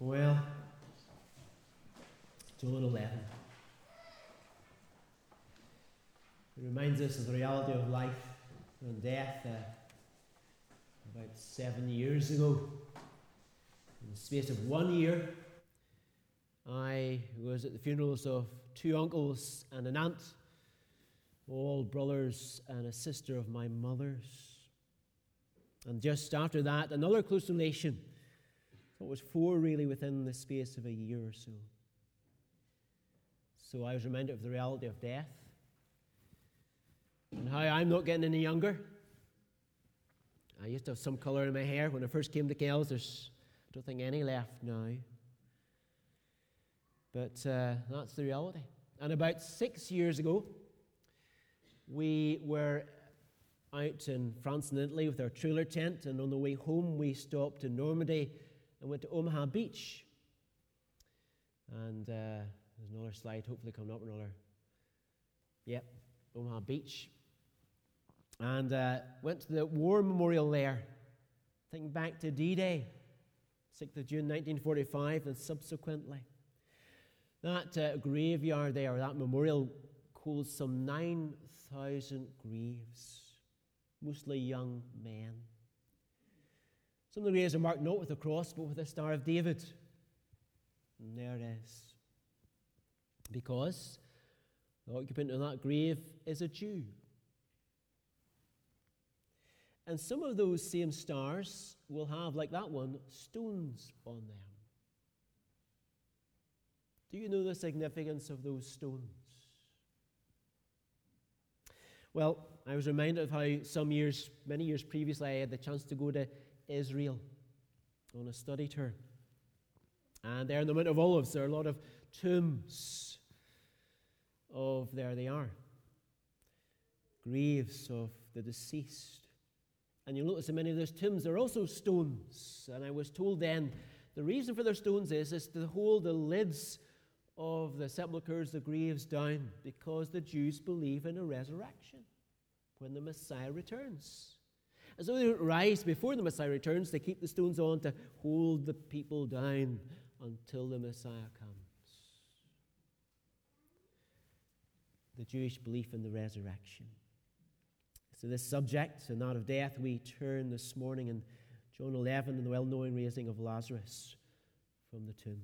Well, John 11. It reminds us of the reality of life and death uh, about seven years ago. In the space of one year, I was at the funerals of two uncles and an aunt, all brothers and a sister of my mother's. And just after that, another close relation. It was four really within the space of a year or so. So I was reminded of the reality of death and how I'm not getting any younger. I used to have some colour in my hair when I first came to Kells. There's, I don't think, any left now. But uh, that's the reality. And about six years ago, we were out in France and Italy with our trailer tent, and on the way home, we stopped in Normandy and went to Omaha Beach. And uh, there's another slide, hopefully, coming up. Another. Yep, Omaha Beach. And uh, went to the War Memorial there, thinking back to D Day, 6th of June 1945, and subsequently. That uh, graveyard there, that memorial, holds some 9,000 graves, mostly young men. Some of the graves are marked not with a cross, but with a Star of David. And there it is. Because the occupant of that grave is a Jew. And some of those same stars will have, like that one, stones on them. Do you know the significance of those stones? Well, I was reminded of how some years, many years previously, I had the chance to go to Israel on a study tour. And there in the Mount of Olives, there are a lot of tombs of, there they are, graves of the deceased. And you'll notice in many of those tombs there are also stones. And I was told then the reason for their stones is, is to hold the lids of the sepulchres, the graves down, because the Jews believe in a resurrection when the Messiah returns. And so they rise before the Messiah returns, they keep the stones on to hold the people down until the Messiah comes. The Jewish belief in the resurrection. So, this subject, and that of death, we turn this morning in John 11 and the well known raising of Lazarus from the tomb.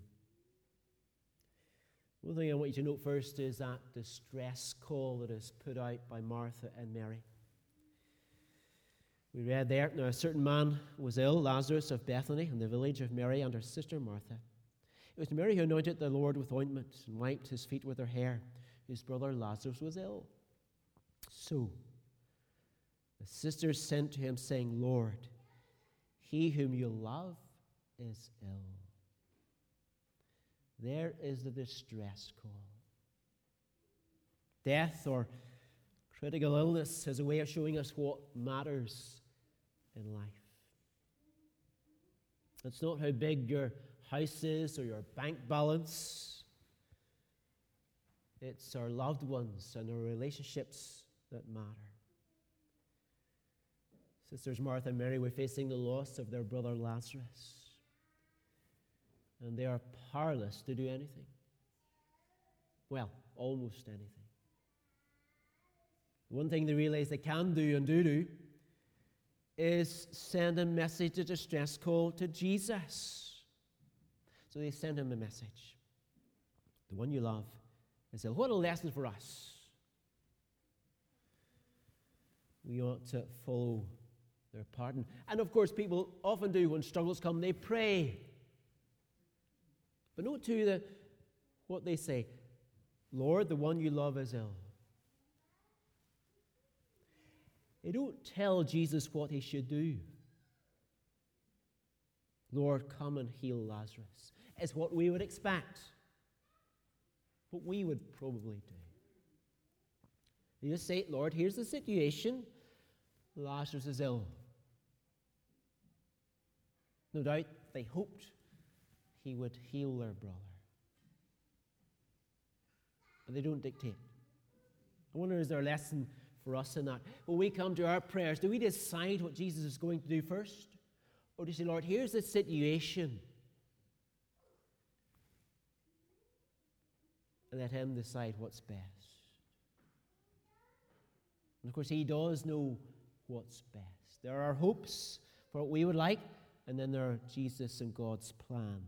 One thing I want you to note first is that distress call that is put out by Martha and Mary. We read there, now a certain man was ill, Lazarus of Bethany, in the village of Mary and her sister Martha. It was Mary who anointed the Lord with ointment and wiped his feet with her hair. His brother Lazarus was ill. So, the sisters sent to him, saying, Lord, he whom you love is ill. There is the distress call. Death or critical illness is a way of showing us what matters in life. It's not how big your house is or your bank balance, it's our loved ones and our relationships that matter. Sisters Martha and Mary were facing the loss of their brother Lazarus, and they are powerless to do anything. Well, almost anything. The one thing they realize they can do and do do is send a message, a distress call to Jesus. So they send him a message. The one you love is ill. What a lesson for us. We ought to follow their pardon. And of course, people often do when struggles come, they pray. But note too that what they say Lord, the one you love is ill. They don't tell Jesus what he should do. Lord, come and heal Lazarus. It's what we would expect, what we would probably do. They just say, Lord, here's the situation Lazarus is ill. No doubt they hoped he would heal their brother. But they don't dictate. I wonder, is there a lesson for us in that. When we come to our prayers, do we decide what Jesus is going to do first? Or do you say, Lord, here's the situation? And let Him decide what's best. And of course, He does know what's best. There are hopes for what we would like, and then there are Jesus and God's plans.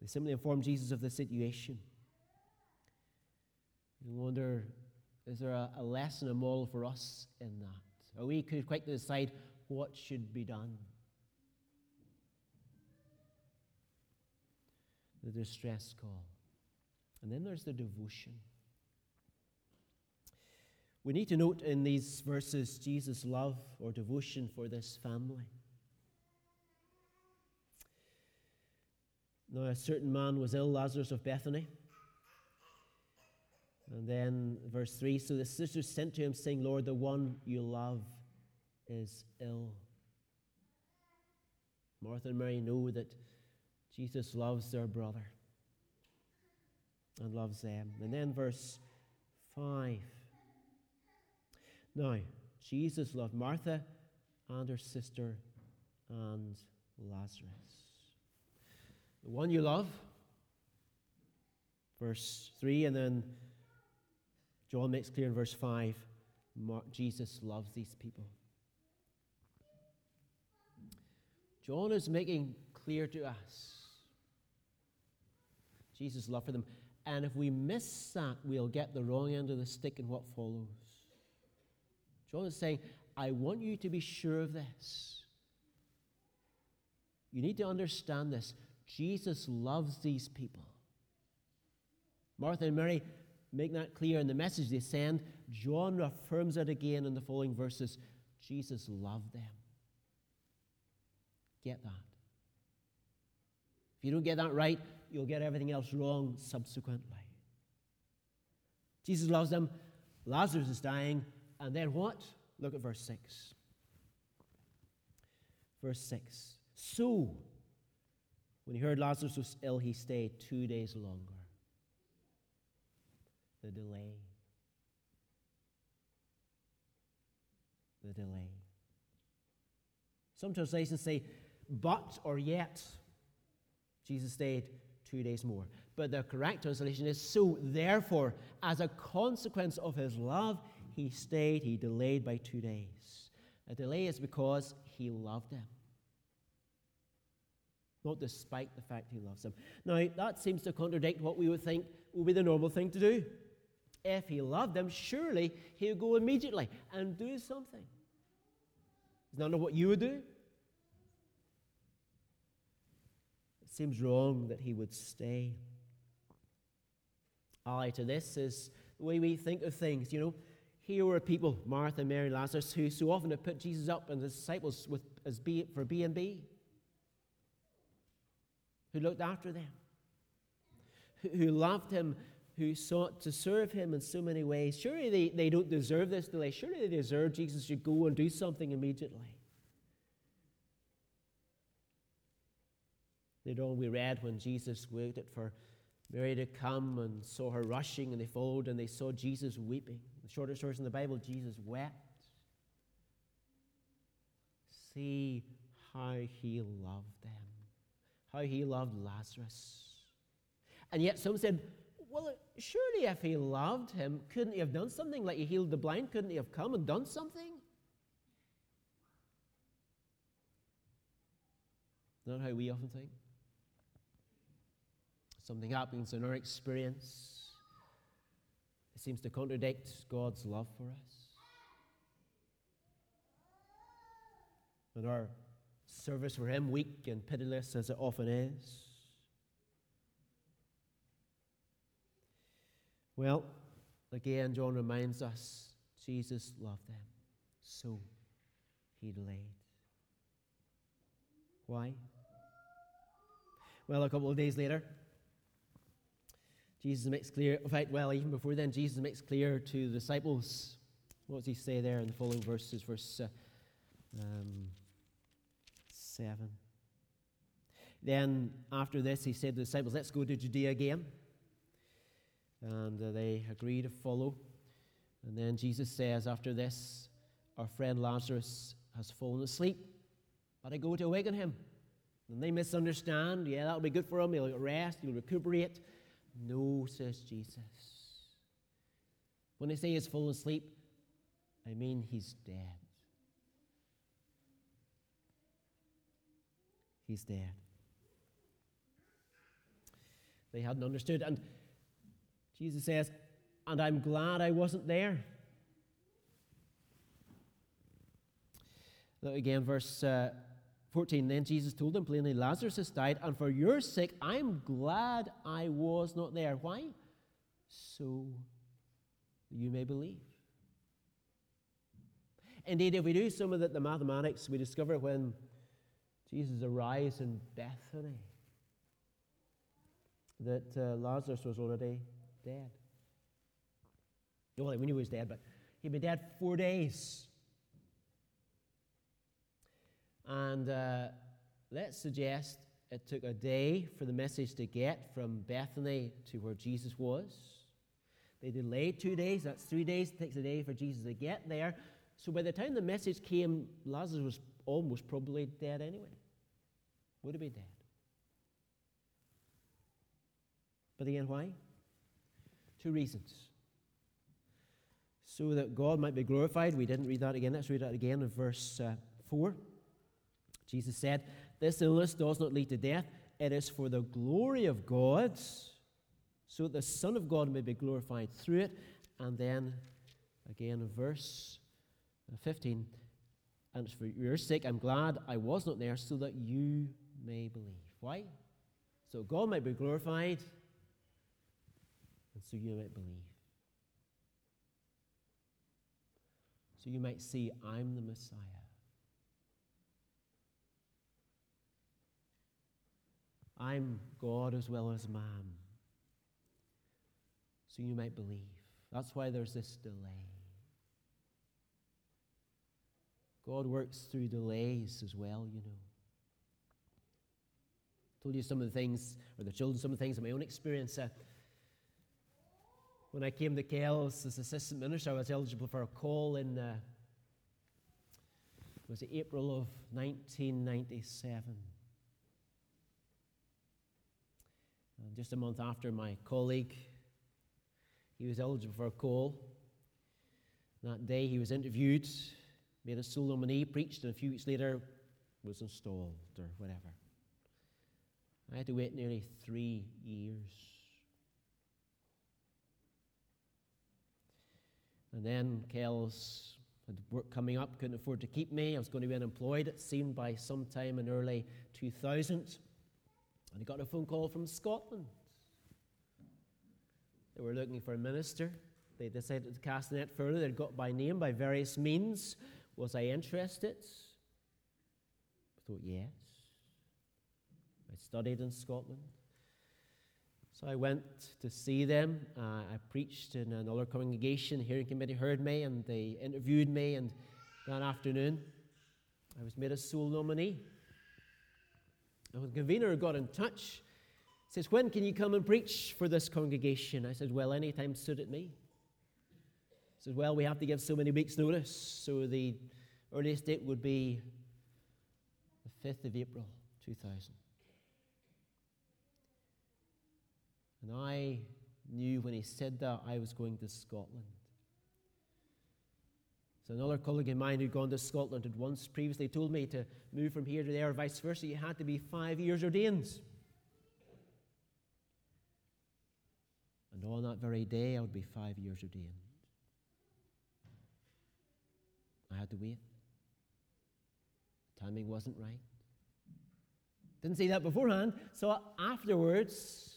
They simply inform Jesus of the situation. You wonder, is there a, a lesson, a model for us in that? Are we could quickly decide what should be done? The distress call. And then there's the devotion. We need to note in these verses Jesus' love or devotion for this family. Now, a certain man was ill, Lazarus of Bethany. And then, verse 3 So the sisters sent to him, saying, Lord, the one you love is ill. Martha and Mary know that Jesus loves their brother and loves them. And then, verse 5 Now, Jesus loved Martha and her sister and Lazarus the one you love. Verse 3, and then John makes clear in verse 5 Jesus loves these people. John is making clear to us Jesus' love for them. And if we miss that, we'll get the wrong end of the stick in what follows. John is saying, I want you to be sure of this. You need to understand this. Jesus loves these people. Martha and Mary make that clear in the message they send. John affirms it again in the following verses Jesus loved them. Get that. If you don't get that right, you'll get everything else wrong subsequently. Jesus loves them. Lazarus is dying. And then what? Look at verse 6. Verse 6. So, when he heard Lazarus was ill, he stayed two days longer. The delay. The delay. Some translations say, but or yet. Jesus stayed two days more. But the correct translation is, so therefore, as a consequence of his love, he stayed, he delayed by two days. A delay is because he loved them not despite the fact he loves them. Now, that seems to contradict what we would think would be the normal thing to do. If he loved them, surely he would go immediately and do something. That not what you would do? It seems wrong that he would stay. Ally to this is the way we think of things. You know, here were people, Martha, Mary, Lazarus, who so often have put Jesus up and the disciples with, as B, for B and B who looked after them, who loved him, who sought to serve him in so many ways. Surely they, they don't deserve this delay. Surely they deserve Jesus to go and do something immediately. Later on, we read when Jesus waited for Mary to come and saw her rushing, and they followed and they saw Jesus weeping. The shortest verse in the Bible, Jesus wept. See how he loved them how he loved Lazarus. And yet some said, well, surely if he loved him, couldn't he have done something? Like he healed the blind, couldn't he have come and done something? Not how we often think. Something happens in our experience. It seems to contradict God's love for us. And our service for Him, weak and pitiless as it often is? Well, again, John reminds us Jesus loved them, so He delayed. Why? Well, a couple of days later, Jesus makes clear, in fact, well, even before then, Jesus makes clear to the disciples. What does he say there in the following verses? Verse uh, um, 7. Then, after this, he said to the disciples, Let's go to Judea again. And uh, they agree to follow. And then Jesus says, After this, our friend Lazarus has fallen asleep, but I go to awaken him. And they misunderstand. Yeah, that'll be good for him. He'll rest. He'll recuperate. No, says Jesus. When I say he's fallen asleep, I mean he's dead. He's dead. They hadn't understood. And Jesus says, And I'm glad I wasn't there. Look again, verse uh, 14. Then Jesus told them plainly, Lazarus has died, and for your sake, I'm glad I was not there. Why? So you may believe. Indeed, if we do some of the, the mathematics, we discover when Jesus arrives in Bethany that uh, Lazarus was already dead. Well, we knew he was dead, but he'd been dead four days. And uh, let's suggest it took a day for the message to get from Bethany to where Jesus was. They delayed two days, that's three days. It takes a day for Jesus to get there. So by the time the message came, Lazarus was almost probably dead anyway. Would have been dead. But again, why? Two reasons. So that God might be glorified. We didn't read that again. Let's read that again in verse uh, 4. Jesus said, This illness does not lead to death, it is for the glory of God, so that the Son of God may be glorified through it. And then again in verse uh, 15, and it's for your sake I'm glad I was not there, so that you may believe. Why? So God might be glorified, so you might believe. So you might see, I'm the Messiah. I'm God as well as man. So you might believe. That's why there's this delay. God works through delays as well, you know. I told you some of the things, or the children, some of the things of my own experience. Uh, when I came to Kells as assistant minister, I was eligible for a call in, uh, was it April of 1997. And just a month after my colleague, he was eligible for a call. That day he was interviewed, made a sole nominee, preached, and a few weeks later was installed or whatever. I had to wait nearly three years. And then Kells had work coming up, couldn't afford to keep me. I was going to be unemployed, it seemed, by sometime in early 2000. And I got a phone call from Scotland. They were looking for a minister. They decided to cast the net further. They'd got by name by various means. Was I interested? I thought, yes. I studied in Scotland. So I went to see them. Uh, I preached in another congregation. The hearing committee heard me and they interviewed me. And that afternoon, I was made a sole nominee. And the convener got in touch, says, When can you come and preach for this congregation? I said, Well, any time suited me. He says, Well, we have to give so many weeks' notice. So the earliest date would be the 5th of April, 2000. And I knew when he said that I was going to Scotland. So another colleague of mine who'd gone to Scotland had once previously told me to move from here to there, or vice versa. You had to be five years ordained. And on that very day, I would be five years ordained. I had to wait. The timing wasn't right. Didn't say that beforehand. So afterwards,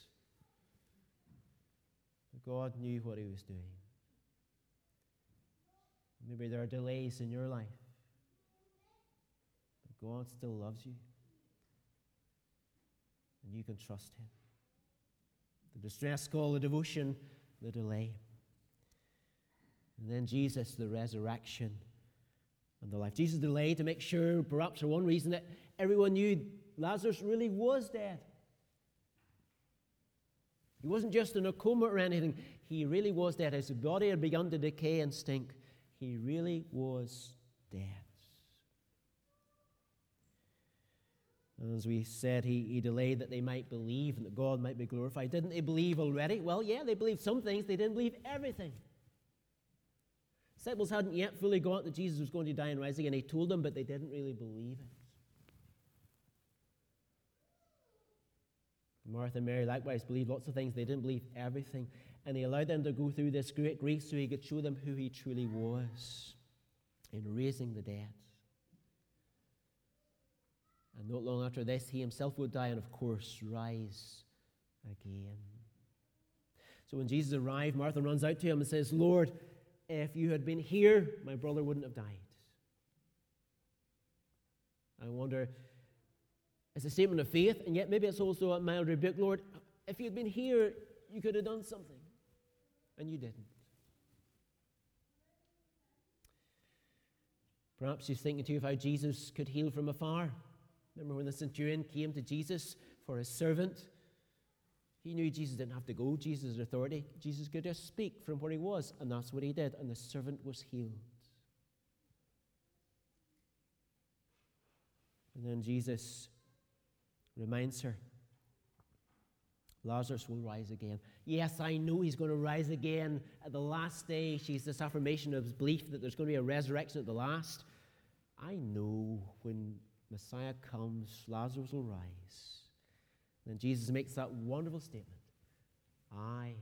God knew what He was doing. Maybe there are delays in your life. But God still loves you. And you can trust Him. The distress call, the devotion, the delay. And then Jesus, the resurrection and the life. Jesus delayed to make sure, perhaps for one reason, that everyone knew Lazarus really was dead. He wasn't just in a coma or anything, he really was dead. His body had begun to decay and stink. He really was dead. As we said, he, he delayed that they might believe and that God might be glorified. Didn't they believe already? Well, yeah, they believed some things, they didn't believe everything. Disciples hadn't yet fully got that Jesus was going to die and rise again. He told them, but they didn't really believe it. Martha and Mary likewise believed lots of things. They didn't believe everything. And he allowed them to go through this great grief so he could show them who he truly was in raising the dead. And not long after this, he himself would die and, of course, rise again. So when Jesus arrived, Martha runs out to him and says, Lord, if you had been here, my brother wouldn't have died. I wonder, it's a statement of faith, and yet maybe it's also a mild rebuke. Lord, if you had been here, you could have done something, and you didn't. Perhaps she's thinking too of how Jesus could heal from afar. Remember when the centurion came to Jesus for his servant? He knew Jesus didn't have to go, Jesus authority. Jesus could just speak from where he was, and that's what he did, and the servant was healed. And then Jesus reminds her Lazarus will rise again. Yes, I know he's going to rise again at the last day. She's this affirmation of his belief that there's going to be a resurrection at the last. I know when Messiah comes, Lazarus will rise. Then Jesus makes that wonderful statement I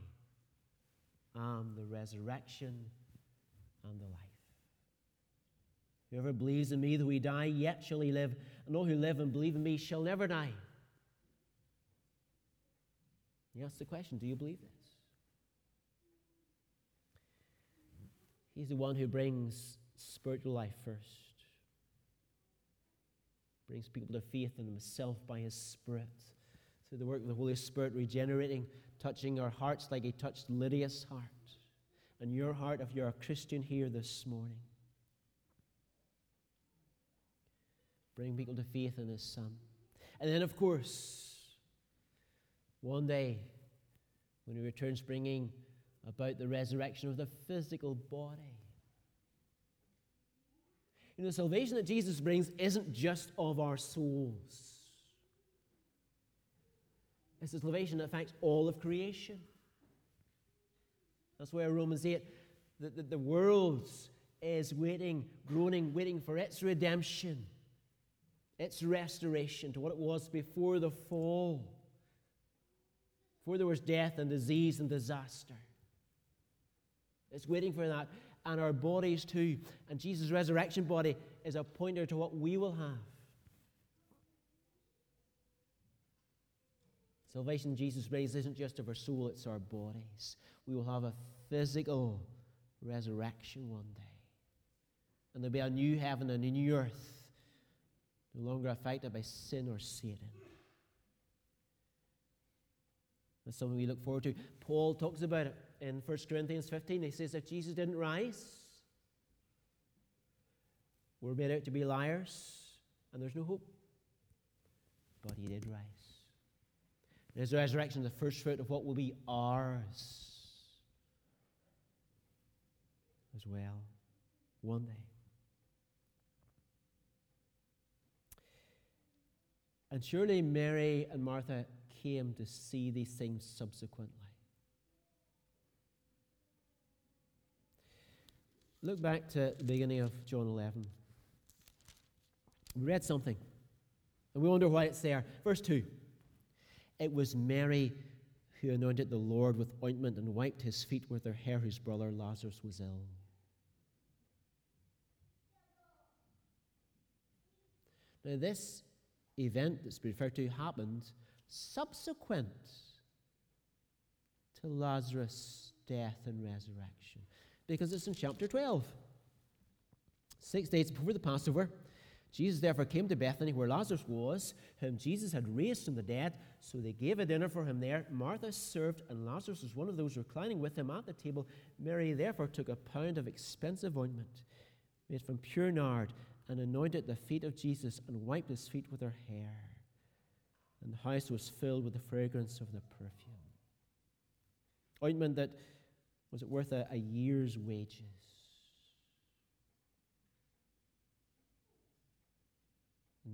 am the resurrection and the life. Whoever believes in me, though he die, yet shall he live. And all who live and believe in me shall never die. You ask the question do you believe this? He's the one who brings spiritual life first brings people to faith in himself by his Spirit. Through the work of the Holy Spirit, regenerating, touching our hearts like he touched Lydia's heart and your heart if you're a Christian here this morning. Bring people to faith in his Son. And then, of course, one day, when he returns, bringing about the resurrection of the physical body. You know, the salvation that Jesus brings isn't just of our souls. It's a salvation that affects all of creation. That's where Romans 8, that the, the world is waiting, groaning, waiting for its redemption, its restoration to what it was before the fall, before there was death and disease and disaster. It's waiting for that and our bodies too. And Jesus' resurrection body is a pointer to what we will have. Salvation Jesus brings isn't just of our soul, it's our bodies. We will have a physical resurrection one day. And there'll be a new heaven and a new earth, no longer affected by sin or Satan. That's something we look forward to. Paul talks about it in 1 Corinthians 15. He says, If Jesus didn't rise, we're made out to be liars, and there's no hope. But he did rise. His resurrection is the first fruit of what will be ours as well one day. And surely Mary and Martha came to see these things subsequently. Look back to the beginning of John 11. We read something, and we wonder why it's there. Verse 2 It was Mary who anointed the Lord with ointment and wiped his feet with her hair, whose brother Lazarus was ill. Now, this event that's referred to happened subsequent to Lazarus' death and resurrection because it's in chapter 12. Six days before the Passover, Jesus therefore came to Bethany where Lazarus was, whom Jesus had raised from the dead. So they gave a dinner for him there. Martha served, and Lazarus was one of those reclining with him at the table. Mary therefore took a pound of expensive ointment made from pure nard and anointed the feet of Jesus and wiped his feet with her hair. And the house was filled with the fragrance of the perfume. Ointment that was it worth a, a year's wages?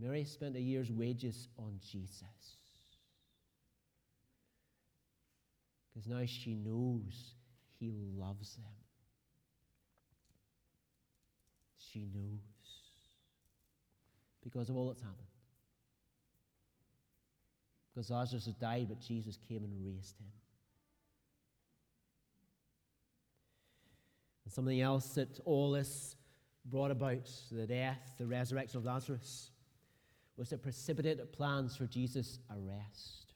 Mary spent a year's wages on Jesus. Because now she knows he loves them. She knows. Because of all that's happened. Because Lazarus has died, but Jesus came and raised him. And something else that all this brought about, the death, the resurrection of Lazarus, was to precipitate plans for Jesus' arrest.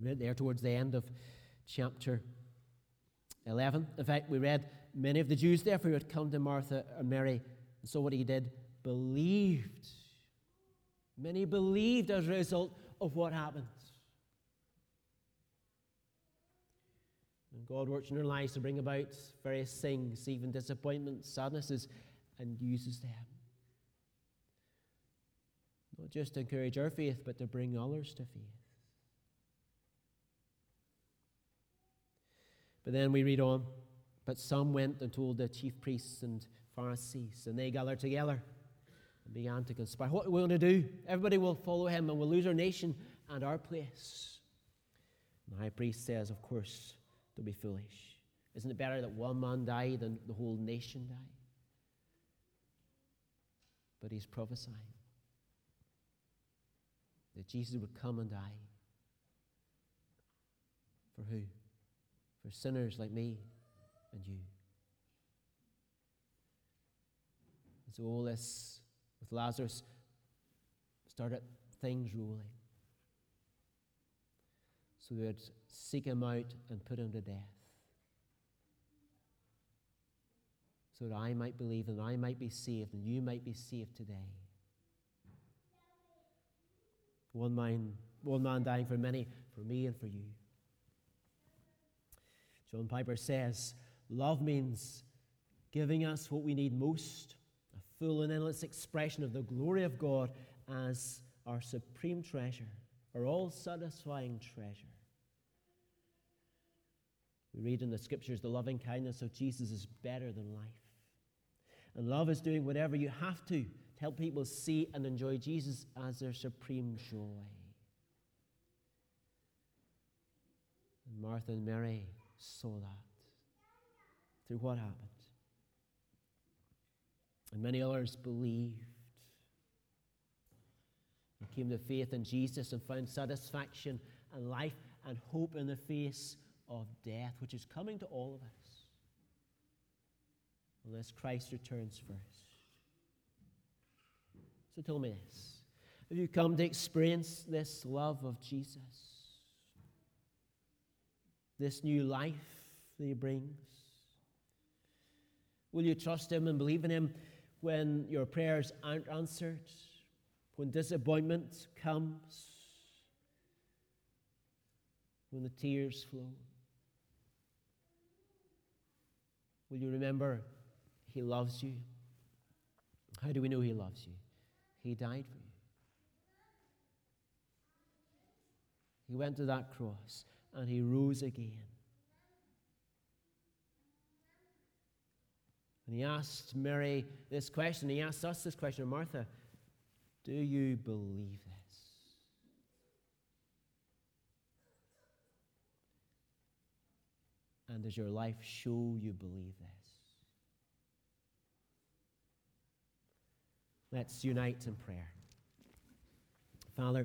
Read there towards the end of chapter 11. In fact, we read, Many of the Jews, therefore, who had come to Martha and Mary, and so what he did, believed. Many believed as a result of what happened. And God works in our lives to bring about various things, even disappointments, sadnesses, and uses them. Not just to encourage our faith, but to bring others to faith. But then we read on. But some went and told the chief priests and Pharisees, and they gathered together and began to conspire. What are we going to do? Everybody will follow him, and we'll lose our nation and our place. And the high priest says, Of course, don't be foolish. Isn't it better that one man die than the whole nation die? But he's prophesying that Jesus would come and die. For who? For sinners like me and you. And so all this with Lazarus started things rolling. So they would seek him out and put him to death. So that I might believe and I might be saved and you might be saved today. One man, one man dying for many, for me and for you. John Piper says, Love means giving us what we need most, full and endless expression of the glory of God as our supreme treasure, our all satisfying treasure. We read in the scriptures the loving kindness of Jesus is better than life. And love is doing whatever you have to to help people see and enjoy Jesus as their supreme joy. And Martha and Mary saw that through what happened. And many others believed and came to faith in Jesus and found satisfaction and life and hope in the face of death, which is coming to all of us unless Christ returns first. So tell me this. Have you come to experience this love of Jesus? This new life that he brings? Will you trust Him and believe in Him when your prayers aren't answered? When disappointment comes? When the tears flow? Will you remember He loves you? How do we know He loves you? He died for you. He went to that cross and He rose again. And he asked Mary this question. He asked us this question Martha, do you believe this? And does your life show you believe this? Let's unite in prayer. Father,